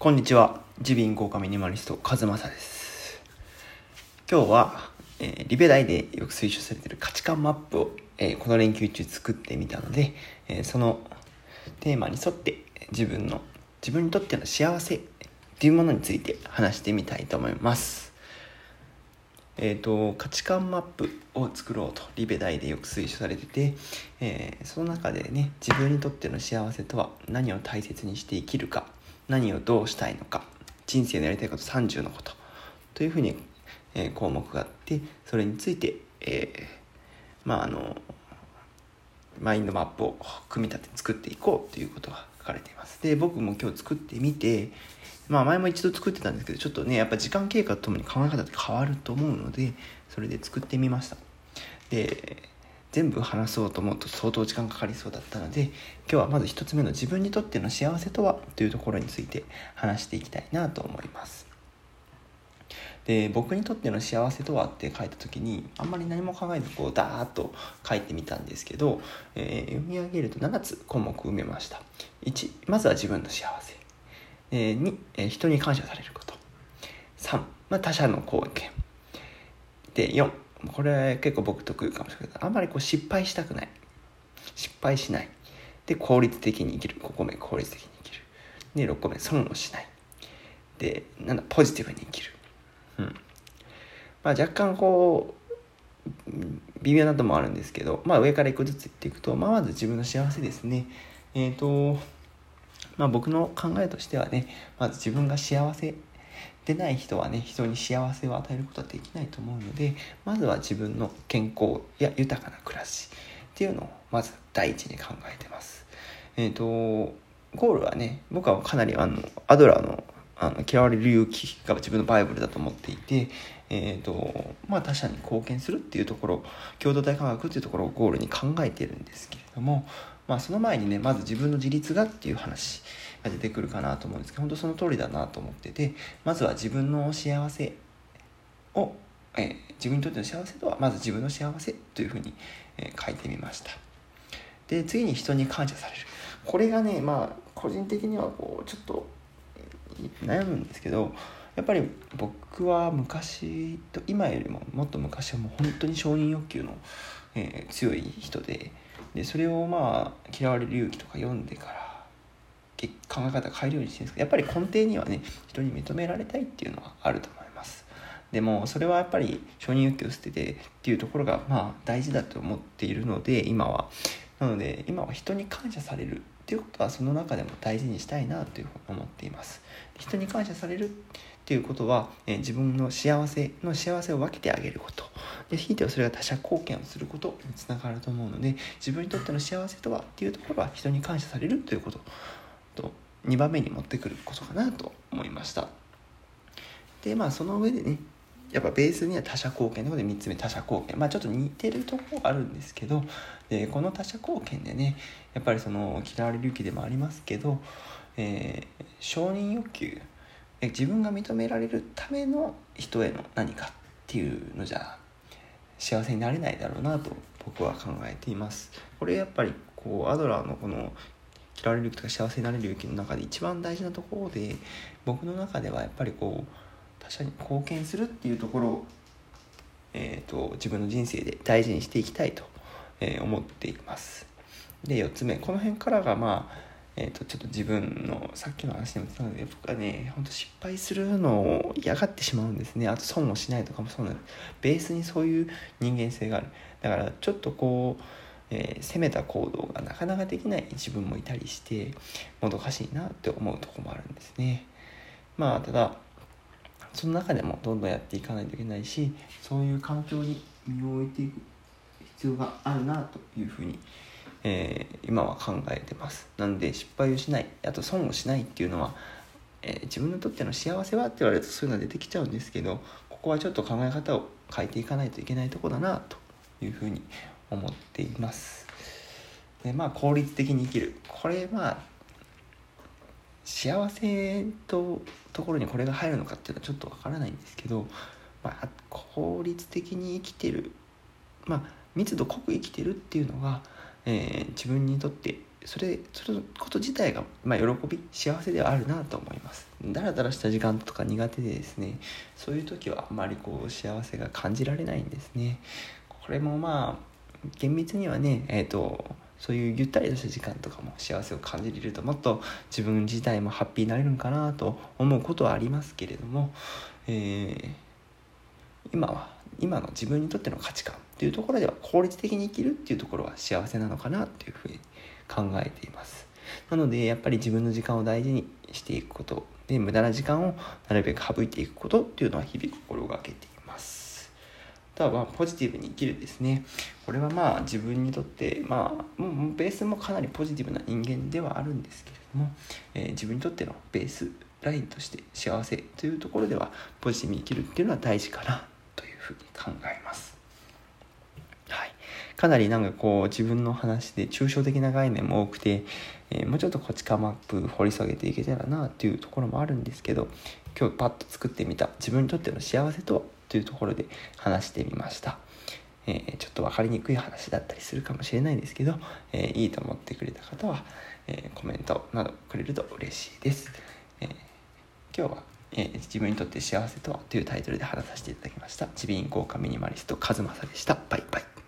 こんにちは。ジビン豪華ミニマリスト、カズマサです。今日は、えーリベ大でよく推奨されている価値観マップを、えーこの連休中作ってみたので、えーそのテーマに沿って自分の、自分にとっての幸せっていうものについて話してみたいと思います。えー、と価値観マップを作ろうとリベ大でよく推奨されてて、えーその中でね自分にとっての幸せとは何を大切にして生きるか何をどうしたいのか人生のやりたいこと30のことというふうに、えー項目があってそれについて、えーまああのマインドマップを組み立て作っていこうということが書かれています。で僕も今日作ってみてまあ前も一度作ってたんですけどちょっとねやっぱ時間経過とともに考え方って変わると思うのでそれで作ってみました。で全部話そうと思うと相当時間かかりそうだったので今日はまず一つ目の自分にとっての幸せとはというところについて話していきたいなと思います。で僕にとっての幸せとはって書いた時にあんまり何も考えずこうダーッと書いてみたんですけど、えー読み上げると7つ項目埋めました。1まずは自分の幸せ、えー2、えー人に感謝されること。3、まあ、他者の貢献。で4これ結構僕得意かもしれない。けどあんまりこう失敗したくない。失敗しない。で効率的に生きる。5個目効率的に生きる。で6個目損をしない。で7ポジティブに生きる。うん。まあ若干こう微妙なともあるんですけどまあ上から一個ずつ言っていくと、まあ、まず自分の幸せですね。えっ、とまあ僕の考えとしてはねまず自分が幸せでない人はね人に幸せを与えることはできないと思うのでまずは自分の健康や豊かな暮らしっていうのをまず第一に考えてます。えっ、とゴールはね僕はかなりあのアドラーのあの嫌われる勇気が自分のバイブルだと思っていて、えーとまあ、他者に貢献するっていうところ共同体科学っていうところをゴールに考えてるんですけれども、まあ、その前にねまず自分の自立がっていう話。が出てくるかなと思うんですけど本当その通りだなと思っててまずは自分の幸せを、え自分にとっての幸せとはまず自分の幸せというふうに、えー書いてみました。で次に人に感謝される。これがねまあ個人的にはこうちょっと悩むんですけどやっぱり僕は昔と今よりももっと昔はもう本当に承認欲求の、えー強い人ででそれをまあ嫌われる勇気とか読んでから考え方変えるようにしてるんですけどやっぱり根底にはね人に認められたいっていうのはあると思います。でもそれはやっぱり承認欲求を捨ててっていうところがまあ大事だと思っているので今は。なので今は人に感謝される。っていうことはその中でも大事にしたいなというふうに思っています。人に感謝される。っていうことは、え自分の幸せの幸せを分けてあげること。でひいてはそれが他者貢献をすることにつながると思うので自分にとっての幸せとはっていうところは人に感謝されるということ。と2番目に持ってくることかなと思いました。でまあその上でねやっぱベースには他者貢献ということで3つ目他者貢献。まあちょっと似てるとこあるんですけどでこの他者貢献でねやっぱりその嫌われる勇気でもありますけど、えー承認欲求。自分が認められるための人への何かっていうのじゃ幸せになれないだろうなと僕は考えています。これやっぱりこうアドラーのこの嫌われるとか幸せになれる勇気の中で一番大事なところで僕の中ではやっぱりこう他者に貢献するっていうところを、えー、と自分の人生で大事にしていきたいと、えー思っています。で4つ目この辺からがまあえー、とちょっと自分のさっきの話にも言ったので僕はねほんと失敗するのを嫌がってしまうんですね。あと損をしないとかもそうなんです。ベースにそういう人間性がある。だからちょっとこう、えー攻めた行動がなかなかできない自分もいたりしてもどかしいなって思うところもあるんですね。まあただその中でもどんどんやっていかないといけないしそういう環境に身を置いていく必要があるなというふうに、えー今は考えてます。なので失敗をしないあと損をしないっていうのは、えー自分にとっての幸せはって言われるとそういうのは出てきちゃうんですけどここはちょっと考え方を変えていかないといけないとこだなというふうに思っています。でまあ効率的に生きる。これまあ幸せとところにこれが入るのかっていうのはちょっとわからないんですけど、まあ、効率的に生きてる。まあ密度濃く生きてるっていうのが、えー自分にとってそれそのこと自体が、まあ、喜び幸せではあるなと思います。だらだらした時間とか苦手でですねそういう時はあまりこう幸せが感じられないんですね。これもまあ厳密にはねえ、ー、とそういうゆったりとした時間とかも幸せを感じれるともっと自分自体もハッピーになれるんかなと思うことはありますけれども、えー、今は今の自分にとっての価値観っていうところでは効率的に生きるっていうところは幸せなのかなっていうふうに考えています。なのでやっぱり自分の時間を大事にしていくことで無駄な時間をなるべく省いていくことっていうのは日々心がけてとはポジティブに生きるですね。これはまあ自分にとってまあもうベースもかなりポジティブな人間ではあるんですけれども、えー、自分にとってのベースラインとして幸せというところではポジティブに生きるっていうのは大事かなというふうに考えます。はい。かなりなんかこう自分の話で抽象的な概念も多くて、えー、もうちょっとこちかマップ掘り下げていけたらなっていうところもあるんですけど今日パッと作ってみた自分にとっての幸せとはというところで話してみました。えー、ちょっと分かりにくい話だったりするかもしれないですけど、えー、いいと思ってくれた方は、えコメントなどくれると嬉しいです。え今日はえ、自分にとって幸せとはというタイトルで話させていただきました。ちびん効果ミニマリストカズマサでした。バイバイ。